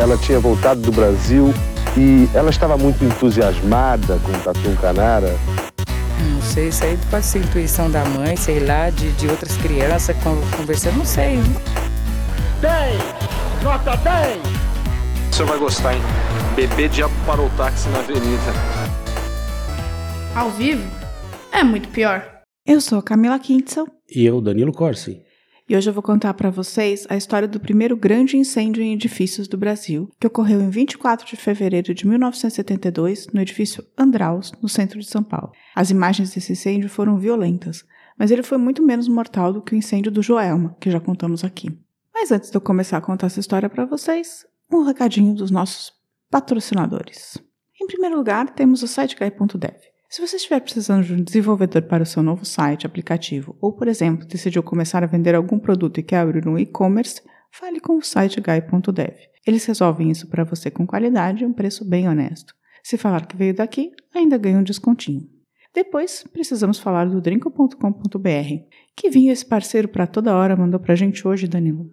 ela tinha voltado do Brasil e ela estava muito entusiasmada com o Tatu Canara. Não sei, isso aí pode ser intuição da mãe, sei lá, de, de outras crianças conversando, não sei. 10! Nota 10! O senhor vai gostar, hein? Bebê diabo parou o táxi na avenida. Ao vivo? É muito pior. Eu sou Camila Kintzel. E eu, Danilo Corsi. E hoje eu vou contar para vocês a história do primeiro grande incêndio em edifícios do Brasil, que ocorreu em 24 de fevereiro de 1972 no edifício Andraus, no centro de São Paulo. As imagens desse incêndio foram violentas, mas ele foi muito menos mortal do que o incêndio do Joelma, que já contamos aqui. Mas antes de eu começar a contar essa história para vocês, um recadinho dos nossos patrocinadores. Em primeiro lugar, temos o siteguy.dev. Se você estiver precisando de um desenvolvedor para o seu novo site, aplicativo, ou, por exemplo, decidiu começar a vender algum produto e quer abrir um e-commerce, fale com o site guy.dev. Eles resolvem isso para você com qualidade e um preço bem honesto. Se falar que veio daqui, ainda ganha um descontinho. Depois, precisamos falar do drinko.com.br. Que vinho esse parceiro para toda hora mandou pra gente hoje, Danilo?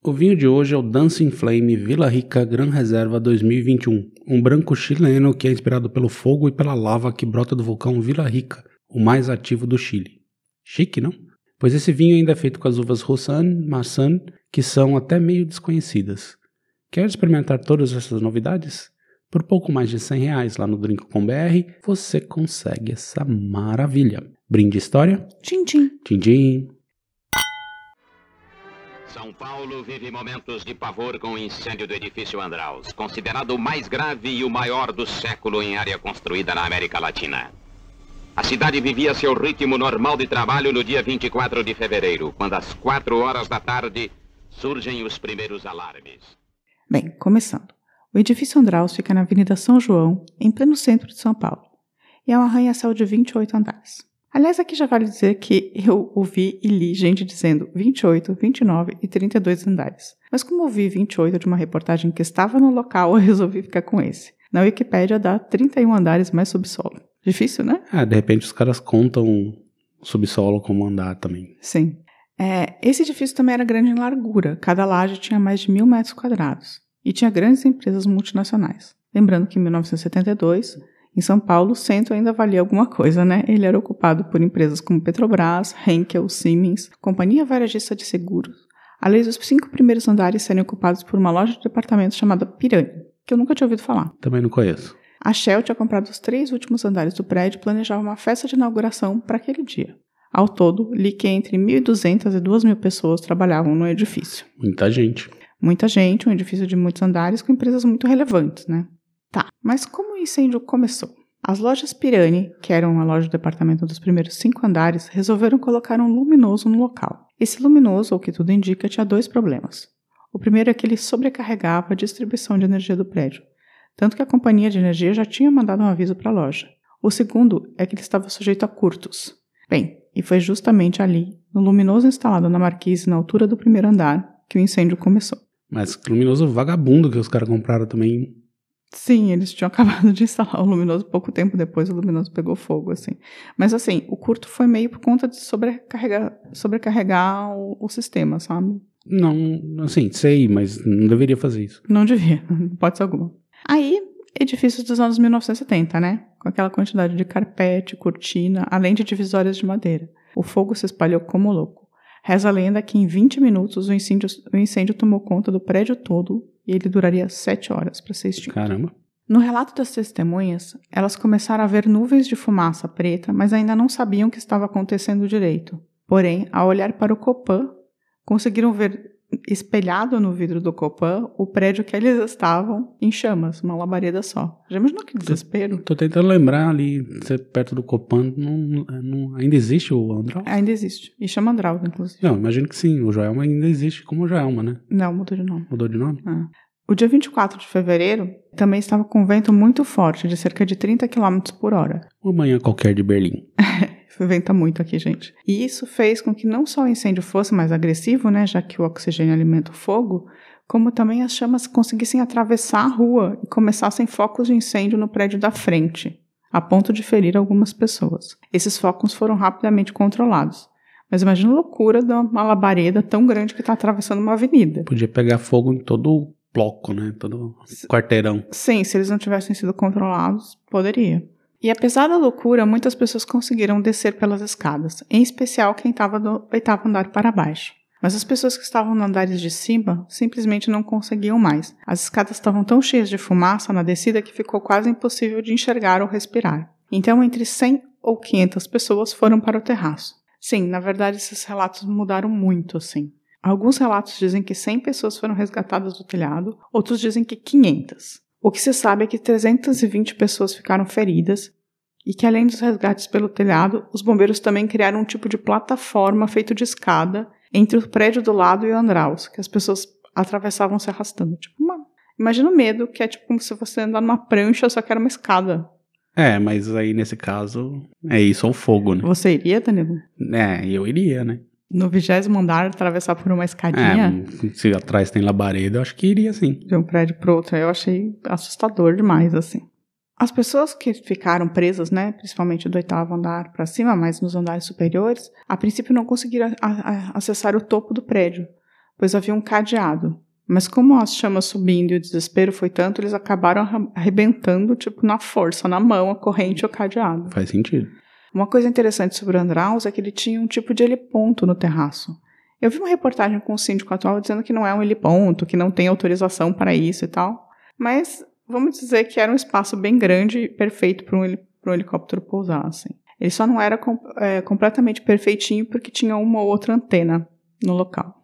O vinho de hoje é o Dancing Flame Vila Rica Gran Reserva 2021, um branco chileno que é inspirado pelo fogo e pela lava que brota do vulcão Vila Rica, o mais ativo do Chile. Chique, não? Pois esse vinho ainda é feito com as uvas Roussanne, Marsanne, que são até meio desconhecidas. Quer experimentar todas essas novidades? Por pouco mais de 100 reais lá no Drink.com.br, você consegue essa maravilha. Brinde história? Tchim, tchim. Tchim, tchim. São Paulo vive momentos de pavor com o incêndio do edifício Andraus, considerado o mais grave e o maior do século em área construída na América Latina. A cidade vivia seu ritmo normal de trabalho no dia 24 de fevereiro, quando às 4 horas da tarde surgem os primeiros alarmes. Bem, começando. O edifício Andraus fica na Avenida São João, em pleno centro de São Paulo, e é um arranha-céu de 28 andares. Aliás, aqui já vale dizer que eu ouvi e li gente dizendo 28, 29 e 32 andares. Mas como ouvi 28 de uma reportagem que estava no local, eu resolvi ficar com esse. Na Wikipédia dá 31 andares mais subsolo. Difícil, né? Ah, de repente os caras contam subsolo como andar também. Sim. É, esse edifício também era grande em largura. Cada laje tinha mais de mil metros quadrados. E tinha grandes empresas multinacionais. Lembrando que em 1972 em São Paulo, o centro ainda valia alguma coisa, né? Ele era ocupado por empresas como Petrobras, Henkel, Siemens, Companhia Varejista de Seguros, além dos cinco primeiros andares serem ocupados por uma loja de departamentos chamada Piranha, que eu nunca tinha ouvido falar. Também não conheço. A Shell tinha comprado os três últimos andares do prédio e planejava uma festa de inauguração para aquele dia. Ao todo, li que entre 1.200 e 2.000 pessoas trabalhavam no edifício. Muita gente. Muita gente, um edifício de muitos andares com empresas muito relevantes, né? Tá, mas como o incêndio começou? As lojas Pirani, que eram a loja de departamento dos primeiros cinco andares, resolveram colocar um luminoso no local. Esse luminoso, o que tudo indica, tinha dois problemas. O primeiro é que ele sobrecarregava a distribuição de energia do prédio, tanto que a companhia de energia já tinha mandado um aviso para a loja. O segundo é que ele estava sujeito a curtos. Bem, e foi justamente ali, no luminoso instalado na marquise na altura do primeiro andar, que o incêndio começou. Mas que luminoso vagabundo que os caras compraram também. Sim, eles tinham acabado de instalar o luminoso pouco tempo depois, o luminoso pegou fogo, assim. Mas assim, o curto foi meio por conta de sobrecarregar, sobrecarregar o, o sistema, sabe? Não, assim, sei, mas não deveria fazer isso. Não devia, pode ser alguma. Aí, edifícios dos anos 1970, né? Com aquela quantidade de carpete, cortina, além de divisórias de madeira. O fogo se espalhou como louco. Reza a lenda que em 20 minutos o incêndio, o incêndio tomou conta do prédio todo e ele duraria 7 horas para ser extinto. Caramba. No relato das testemunhas, elas começaram a ver nuvens de fumaça preta, mas ainda não sabiam o que estava acontecendo direito. Porém, ao olhar para o Copan, conseguiram ver espelhado no vidro do Copan o prédio que eles estavam em chamas, uma labareda só. Já imaginou que desespero? Tô tentando lembrar ali, perto do Copan, não, não, ainda existe o Andral? Ainda existe. E chama Andral, inclusive. Não, imagino que sim. O Joelma ainda existe como Joelma, né? Não, mudou de nome. Mudou de nome? Ah. O dia 24 de fevereiro também estava com vento muito forte, de cerca de 30 km por hora. Uma manhã qualquer de Berlim. Venta muito aqui, gente. E isso fez com que não só o incêndio fosse mais agressivo, né, já que o oxigênio alimenta o fogo, como também as chamas conseguissem atravessar a rua e começassem focos de incêndio no prédio da frente, a ponto de ferir algumas pessoas. Esses focos foram rapidamente controlados. Mas imagina a loucura de uma labareda tão grande que está atravessando uma avenida. Podia pegar fogo em todo o bloco, né? Todo quarteirão. Sim, se eles não tivessem sido controlados, poderia. E apesar da loucura, muitas pessoas conseguiram descer pelas escadas, em especial quem estava do oitavo andar para baixo. Mas as pessoas que estavam nos andares de cima simplesmente não conseguiam mais. As escadas estavam tão cheias de fumaça na descida que ficou quase impossível de enxergar ou respirar. Então, entre 100 ou 500 pessoas foram para o terraço. Sim, na verdade, esses relatos mudaram muito, assim. Alguns relatos dizem que 100 pessoas foram resgatadas do telhado, outros dizem que 500. O que se sabe é que 320 pessoas ficaram feridas e que, além dos resgates pelo telhado, os bombeiros também criaram um tipo de plataforma feito de escada entre o prédio do lado e o Andraus, que as pessoas atravessavam se arrastando. Tipo, uma... imagina o medo, que é tipo como se você andar numa prancha, só que era uma escada. É, mas aí nesse caso é isso ou fogo, né? Você iria, Danilo? É, eu iria, né? No vigésimo andar, atravessar por uma escadinha É, se atrás tem labareda, eu acho que iria sim. de um prédio pro outro, eu achei assustador demais, assim. As pessoas que ficaram presas, né, principalmente do oitavo andar para cima, mas nos andares superiores, a princípio não conseguiram acessar o topo do prédio, pois havia um cadeado. Mas como as chamas subindo e o desespero foi tanto, eles acabaram arrebentando, tipo, na força, na mão, a corrente e o cadeado. Faz sentido. Uma coisa interessante sobre o Andraus é que ele tinha um tipo de heliponto no terraço. Eu vi uma reportagem com o síndico atual dizendo que não é um heliponto, que não tem autorização para isso e tal. Mas vamos dizer que era um espaço bem grande e perfeito para um, heli- um helicóptero pousar. Assim. Ele só não era com- é, completamente perfeitinho porque tinha uma ou outra antena no local.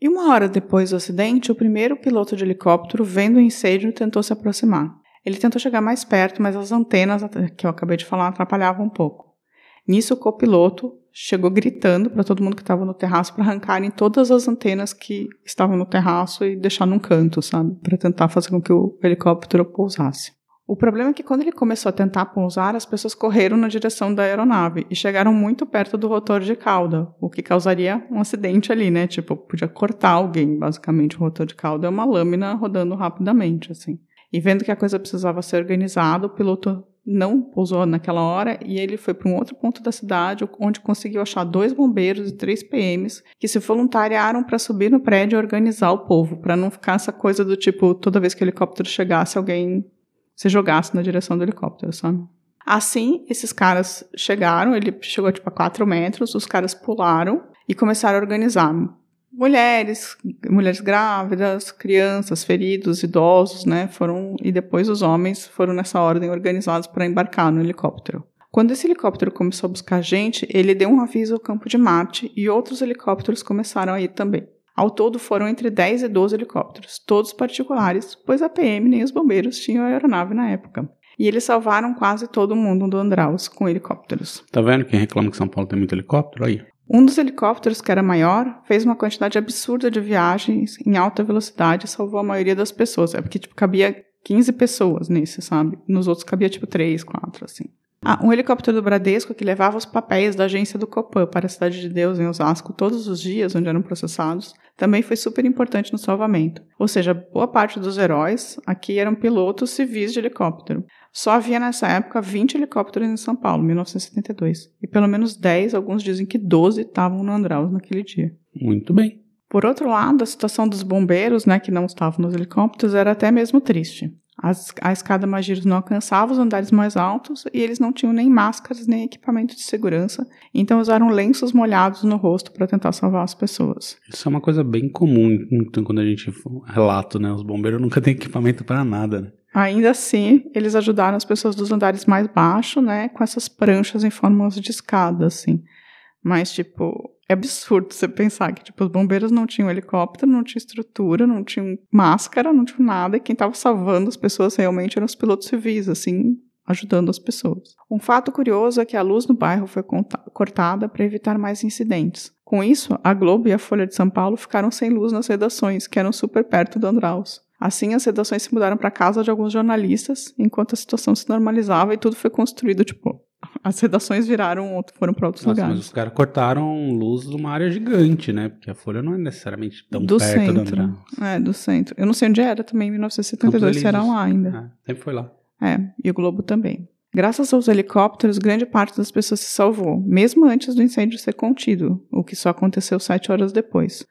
E uma hora depois do acidente, o primeiro piloto de helicóptero, vendo o incêndio, tentou se aproximar. Ele tentou chegar mais perto, mas as antenas que eu acabei de falar atrapalhavam um pouco. Nisso, o copiloto chegou gritando para todo mundo que estava no terraço para arrancarem todas as antenas que estavam no terraço e deixar num canto, sabe? Para tentar fazer com que o helicóptero pousasse. O problema é que quando ele começou a tentar pousar, as pessoas correram na direção da aeronave e chegaram muito perto do rotor de cauda, o que causaria um acidente ali, né? Tipo, podia cortar alguém, basicamente. O rotor de cauda é uma lâmina rodando rapidamente, assim. E vendo que a coisa precisava ser organizada, o piloto não pousou naquela hora e ele foi para um outro ponto da cidade, onde conseguiu achar dois bombeiros e três PMs que se voluntariaram para subir no prédio e organizar o povo, para não ficar essa coisa do tipo, toda vez que o helicóptero chegasse, alguém se jogasse na direção do helicóptero, sabe? Assim, esses caras chegaram, ele chegou tipo a 4 metros, os caras pularam e começaram a organizar mulheres, mulheres grávidas, crianças, feridos, idosos, né? Foram e depois os homens foram nessa ordem organizados para embarcar no helicóptero. Quando esse helicóptero começou a buscar gente, ele deu um aviso ao campo de Marte e outros helicópteros começaram a ir também. Ao todo foram entre 10 e 12 helicópteros, todos particulares, pois a PM nem os bombeiros tinham aeronave na época. E eles salvaram quase todo mundo do Andraus com helicópteros. Tá vendo quem reclama que São Paulo tem muito helicóptero? Aí. Um dos helicópteros, que era maior, fez uma quantidade absurda de viagens em alta velocidade e salvou a maioria das pessoas. É porque, tipo, cabia 15 pessoas nesse, sabe? Nos outros cabia, tipo, 3, 4, assim. Ah, um helicóptero do Bradesco que levava os papéis da agência do Copan para a Cidade de Deus, em Osasco, todos os dias onde eram processados, também foi super importante no salvamento. Ou seja, boa parte dos heróis aqui eram pilotos civis de helicóptero. Só havia nessa época 20 helicópteros em São Paulo, 1972. E pelo menos 10, alguns dizem que 12 estavam no Andraus naquele dia. Muito bem. Por outro lado, a situação dos bombeiros, né, que não estavam nos helicópteros, era até mesmo triste. As, a escada Magiros não alcançava os andares mais altos e eles não tinham nem máscaras nem equipamento de segurança, então usaram lenços molhados no rosto para tentar salvar as pessoas. Isso é uma coisa bem comum então, quando a gente relata, né? Os bombeiros nunca têm equipamento para nada, né? Ainda assim, eles ajudaram as pessoas dos andares mais baixos, né, com essas pranchas em forma de escada, assim. Mas, tipo, é absurdo você pensar que, tipo, os bombeiros não tinham helicóptero, não tinham estrutura, não tinham máscara, não tinham nada, e quem estava salvando as pessoas realmente eram os pilotos civis, assim, ajudando as pessoas. Um fato curioso é que a luz no bairro foi cortada para evitar mais incidentes. Com isso, a Globo e a Folha de São Paulo ficaram sem luz nas redações, que eram super perto do Andraus. Assim, as redações se mudaram para casa de alguns jornalistas, enquanto a situação se normalizava e tudo foi construído, tipo, as redações viraram, foram para outros Nossa, lugares. mas os caras cortaram luz de uma área gigante, né? Porque a Folha não é necessariamente tão do perto centro. do André. É, do centro. Eu não sei onde era também, em 1972, se era lá ainda. É, sempre foi lá. É, e o Globo também. Graças aos helicópteros, grande parte das pessoas se salvou, mesmo antes do incêndio ser contido, o que só aconteceu sete horas depois.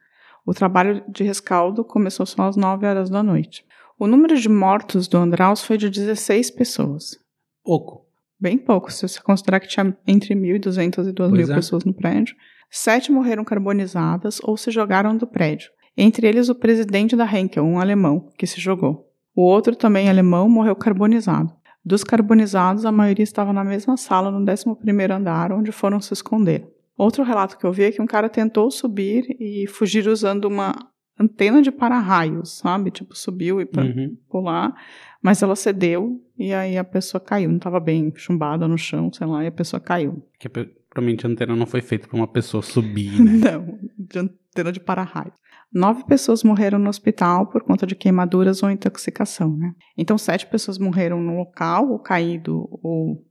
O trabalho de rescaldo começou só às 9 horas da noite. O número de mortos do Andraus foi de 16 pessoas. Pouco. Bem pouco, se você considerar que tinha entre 1.200 e 2.000 Pois é. pessoas no prédio. Sete morreram carbonizadas ou se jogaram do prédio. Entre eles, o presidente da Henkel, um alemão, que se jogou. O outro, também alemão, morreu carbonizado. Dos carbonizados, a maioria estava na mesma sala, no 11º andar, onde foram se esconder. Outro relato que eu vi é que um cara tentou subir e fugir usando uma antena de para-raios, sabe? Tipo, subiu e para Uhum. pular, mas ela cedeu e aí a pessoa caiu. Não estava bem chumbada no chão, sei lá, e a pessoa caiu. Que provavelmente a antena não foi feita pra uma pessoa subir, né? Não, de antena de para-raio. Nove pessoas morreram no hospital por conta de queimaduras ou intoxicação, né? Então, sete pessoas morreram no local, ou caído ou,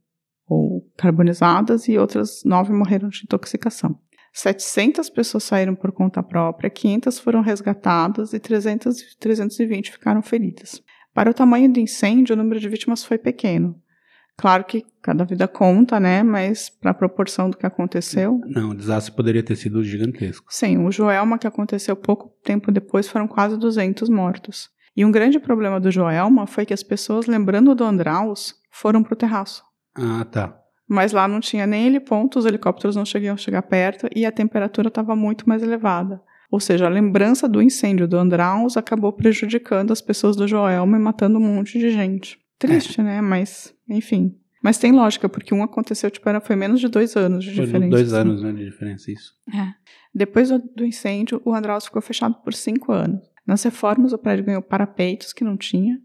ou carbonizadas, e outras nove morreram de intoxicação. 700 pessoas saíram por conta própria, 500 foram resgatadas e 300, 320 ficaram feridas. Para o tamanho do incêndio, o número de vítimas foi pequeno. Claro que cada vida conta, né? Mas para a proporção do que aconteceu, Não, o desastre poderia ter sido gigantesco. Sim, o Joelma, que aconteceu pouco tempo depois, foram quase 200 mortos. E um grande problema do Joelma foi que as pessoas, lembrando do Andraus, foram para o terraço. Ah, tá. Mas lá não tinha nem heliponto, os helicópteros não chegavam a chegar perto e a temperatura estava muito mais elevada. Ou seja, a lembrança do incêndio do Andraus acabou prejudicando as pessoas do Joelma e matando um monte de gente. Triste, né? Mas, enfim. Mas tem lógica, porque um aconteceu, tipo, era, foi menos de dois anos de Foi diferença. dois assim. anos né, de diferença isso. É. Depois do, do incêndio, o Andraus ficou fechado por cinco anos. Nas reformas, o prédio ganhou parapeitos, que não tinha,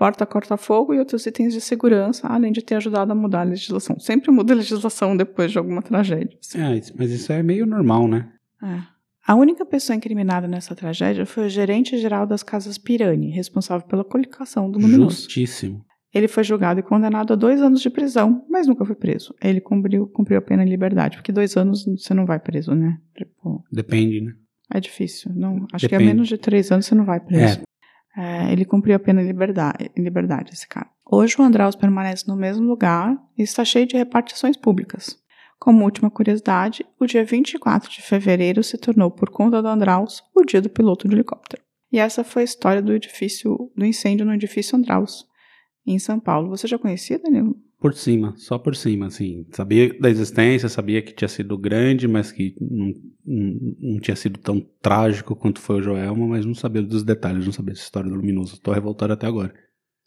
porta corta-fogo e outros itens de segurança, além de ter ajudado a mudar a legislação. Sempre muda a legislação depois de alguma tragédia. É, mas isso é meio normal, né? É. A única pessoa incriminada nessa tragédia foi o gerente-geral das Casas Pirani, responsável pela colocação do luminoso. Justíssimo. Ele foi julgado e condenado a dois anos de prisão, mas nunca foi preso. Ele cumpriu, cumpriu a pena em liberdade, porque dois anos você não vai preso, né? Tipo, Depende, né? é difícil. Não, acho que a Depende. menos de três anos você não vai preso. É, ele cumpriu a pena em liberdade, liberdade, esse cara. Hoje o Andraus permanece no mesmo lugar e está cheio de repartições públicas. Como última curiosidade, o dia 24 de fevereiro se tornou, por conta do Andraus, o dia do piloto de helicóptero. E essa foi a história do edifício, do incêndio no edifício Andraus, em São Paulo. Você já conhecia, Danilo? Por cima, só por cima, assim. Sabia da existência, sabia que tinha sido grande, mas que não, não, não tinha sido tão trágico quanto foi o Joelma, mas não sabia dos detalhes, não sabia essa história do Luminoso. Tô revoltado até agora.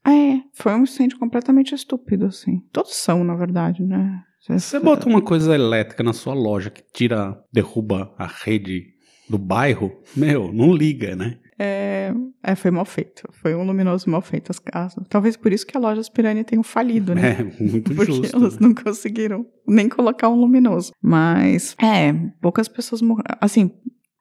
É, foi um incêndio completamente estúpido, assim. Todos são, na verdade, né? Você bota uma coisa elétrica na sua loja que tira, derruba a rede do bairro, meu, não liga, né? É, é, foi mal feito. Foi um luminoso mal feito as casas. Talvez por isso que a loja Aspirani tenha falido, né? É, muito Porque justo. elas né? não conseguiram nem colocar um luminoso. Mas, é, poucas pessoas morreram. Assim,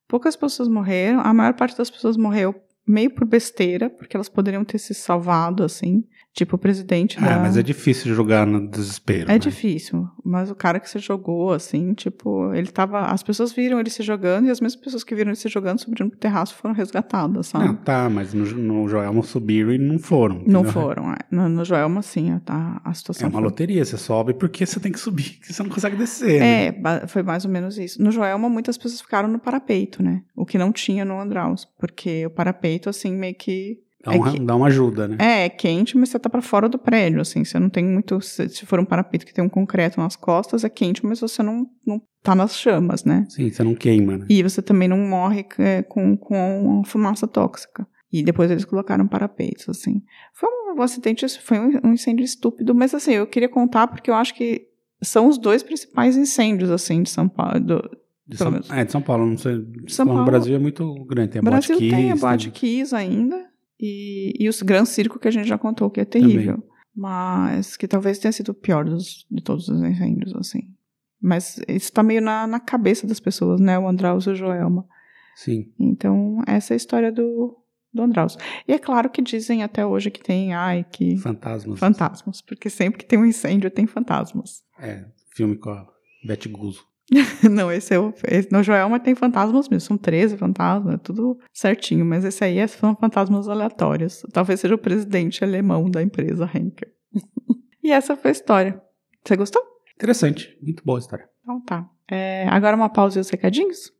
poucas pessoas morreram. A maior parte das pessoas morreu meio por besteira, porque elas poderiam ter se salvado, assim. Tipo o presidente Ah, da... mas é difícil jogar no desespero. É né? difícil, mas o cara que se jogou, assim, tipo, ele tava. As pessoas viram ele se jogando e as mesmas pessoas que viram ele se jogando subindo pro terraço foram resgatadas, sabe? Não, tá, mas no, no Joelma subiram e não foram. Não entendeu? foram, é. No, no Joelma, sim, tá, a É situação uma foi. loteria, você sobe porque você tem que subir, que você não consegue descer. né? É, ba- foi mais ou menos isso. No Joelma, muitas pessoas ficaram no parapeito, né? O que não tinha no Andraus, porque o parapeito, assim, meio que. Dá, é uma, que- dá uma ajuda, né? É, é quente, mas você tá pra fora do prédio, assim, você não tem muito. Se, se for um parapeito que tem um concreto nas costas, é quente, mas você não, não tá nas chamas, né? Sim, você não queima, né? E você também não morre é, com, com fumaça tóxica. E depois eles colocaram parapeitos, assim. Foi um acidente, foi um, incêndio estúpido, mas assim, eu queria contar porque eu acho que são os dois principais incêndios, assim, de São Paulo. do- De São, é, de São Paulo, não sei. São no Paulo- Brasil é muito grande. Tem a Brasil Boate tem a Kiss, Boate tem- Kiss ainda, e, e o Gran Circo que a gente já contou, que é terrível. Mas que talvez tenha sido o pior dos, de todos os incêndios, assim. Mas isso tá meio na, na cabeça das pessoas, né? O Andraus e o Joelma. Sim. Então, essa é a história do, do Andraus. E é claro que dizem até hoje que tem, ai, que Fantasmas. fantasmas, porque sempre que tem um incêndio tem fantasmas. É, filme com a Beth Guzzo. Não, esse é o. Esse, no Joelma tem fantasmas mesmo, são 13 fantasmas, é tudo certinho, mas esse aí é- são fantasmas aleatórios. Talvez seja o presidente alemão da empresa Henker. e essa foi a história. Você gostou? Interessante. Muito boa a história. Então tá. É, agora uma pausa e os recadinhos?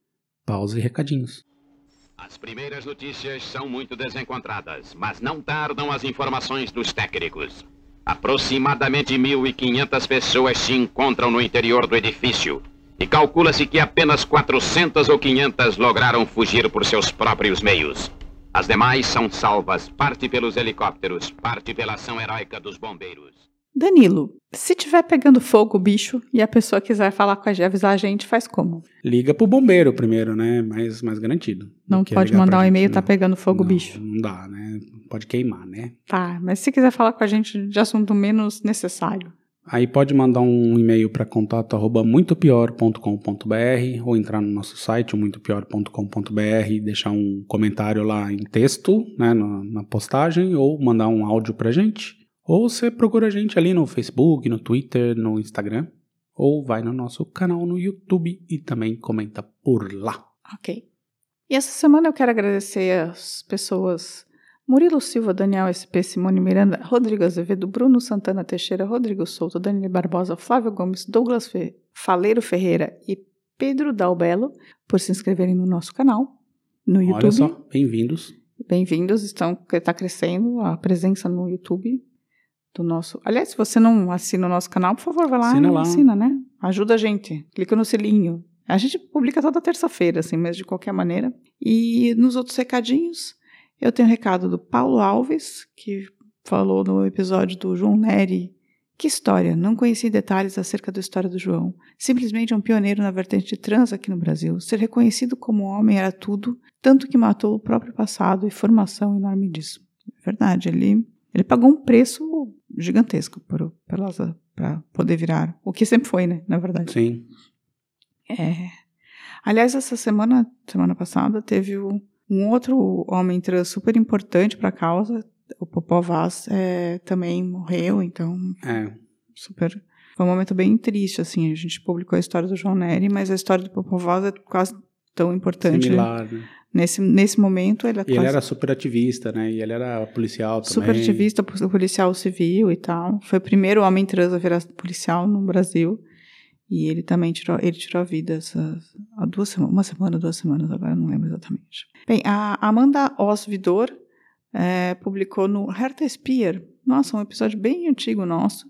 Pausa e recadinhos. As primeiras notícias são muito desencontradas, mas não tardam as informações dos técnicos. Aproximadamente 1.500 pessoas se encontram no interior do edifício e calcula-se que apenas 400 ou 500 lograram fugir por seus próprios meios. As demais são salvas, parte pelos helicópteros, parte pela ação heróica dos bombeiros. Danilo, se tiver pegando fogo o bicho e a pessoa quiser falar com a gente, avisar a gente, faz como? Liga pro bombeiro primeiro, né? Mais, mais garantido. Não pode mandar um gente, e-mail, não. tá pegando fogo o bicho. Não dá, né? Pode queimar, né? Tá, mas se quiser falar com a gente de assunto menos necessário. Aí pode mandar um e-mail para contato arroba muitopior.com.br ou entrar no nosso site, muitopior.com.br e deixar um comentário lá em texto, né, na, na postagem, ou mandar um áudio pra gente. Ou você procura a gente ali no Facebook, no Twitter, no Instagram, ou vai no nosso canal no YouTube e também comenta por lá. Ok. E essa semana eu quero agradecer as pessoas Murilo Silva, Daniel SP, Simone Miranda, Rodrigo Azevedo, Bruno Santana Teixeira, Rodrigo Souto, Daniel Barbosa, Flávio Gomes, Douglas Fe Faleiro Ferreira e Pedro Dalbelo por se inscreverem no nosso canal no YouTube. Olha só, bem-vindos. Bem-vindos, estão está crescendo a presença no YouTube do nosso. Aliás, se você não assina o nosso canal, por favor, vai lá Assina e lá. assina, né? Ajuda a gente. Clica no sininho. A gente publica toda terça-feira, assim, mas de qualquer maneira. E nos outros recadinhos, eu tenho um recado do Paulo Alves, que falou no episódio do João Neri. Que história! Não conheci detalhes acerca da história do João. Simplesmente um pioneiro na vertente trans aqui no Brasil. Ser reconhecido como homem era tudo, tanto que matou o próprio passado e formação enorme disso. É verdade, ele, ele pagou um preço gigantesco para poder virar. O que sempre foi, né? Na verdade. Sim. É. Aliás, essa semana, semana passada, teve o- um outro homem trans super importante para a causa. O Popó Vaz é, também morreu, então É, super. Foi um momento bem triste, assim. A gente publicou a história do João Neri, mas a história do Popó Vaz é quase tão importante. similar, né? Nesse, nesse momento, ele é E ele quase era super ativista, né? E ele era policial também. super ativista, po- policial civil e tal. Foi o primeiro homem trans a virar policial no Brasil. E ele também tirou, ele tirou a vida essa, há duas semanas, uma semana, duas semanas, agora não lembro exatamente. Bem, a Amanda Osvidor eh, publicou no Herta Spear, nossa, um episódio bem antigo nosso,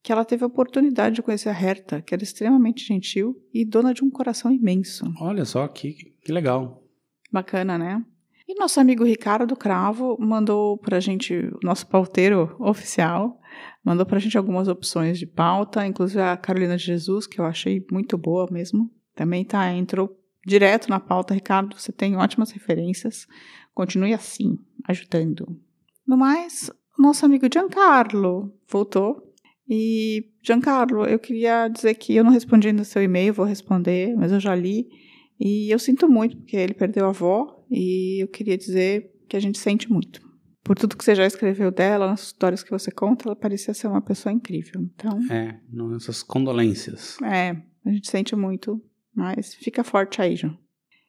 que ela teve a oportunidade de conhecer a Herta, que era extremamente gentil e dona de um coração imenso. Olha só que, que legal. Bacana, né? E nosso amigo Ricardo Cravo mandou pra gente, o nosso pauteiro oficial, mandou pra gente algumas opções de pauta, inclusive a Carolina de Jesus, que eu achei muito boa mesmo. Também tá, entrou direto na pauta. Ricardo, você tem ótimas referências. Continue assim, ajudando. No mais, nosso amigo Giancarlo voltou. E, Giancarlo, eu queria dizer que eu não respondi ainda seu e-mail, vou responder, mas eu já li. E eu sinto muito, porque ele perdeu a avó, e eu queria dizer que a gente sente muito. Por tudo que você já escreveu dela, nas histórias que você conta, ela parecia ser uma pessoa incrível. Então, É, nossas condolências. é, a gente sente muito, mas fica forte aí, João.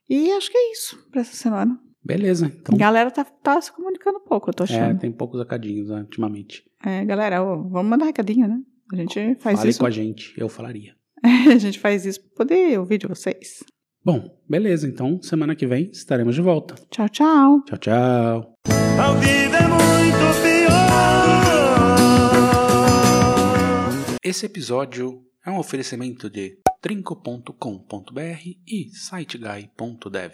E acho que é isso pra essa semana. Beleza, então. A galera tá, tá se comunicando pouco, eu tô É, achando. tem poucos recadinhos né, ultimamente. É, galera, ó, vamos mandar recadinho, né? A gente faz Fale isso. com a gente, eu falaria. a gente faz isso pra poder ouvir de vocês. Bom, beleza, então semana que vem estaremos de volta. Tchau, tchau. Tchau, tchau. É. Esse episódio é um oferecimento de trinco.com.br e siteguy.dev.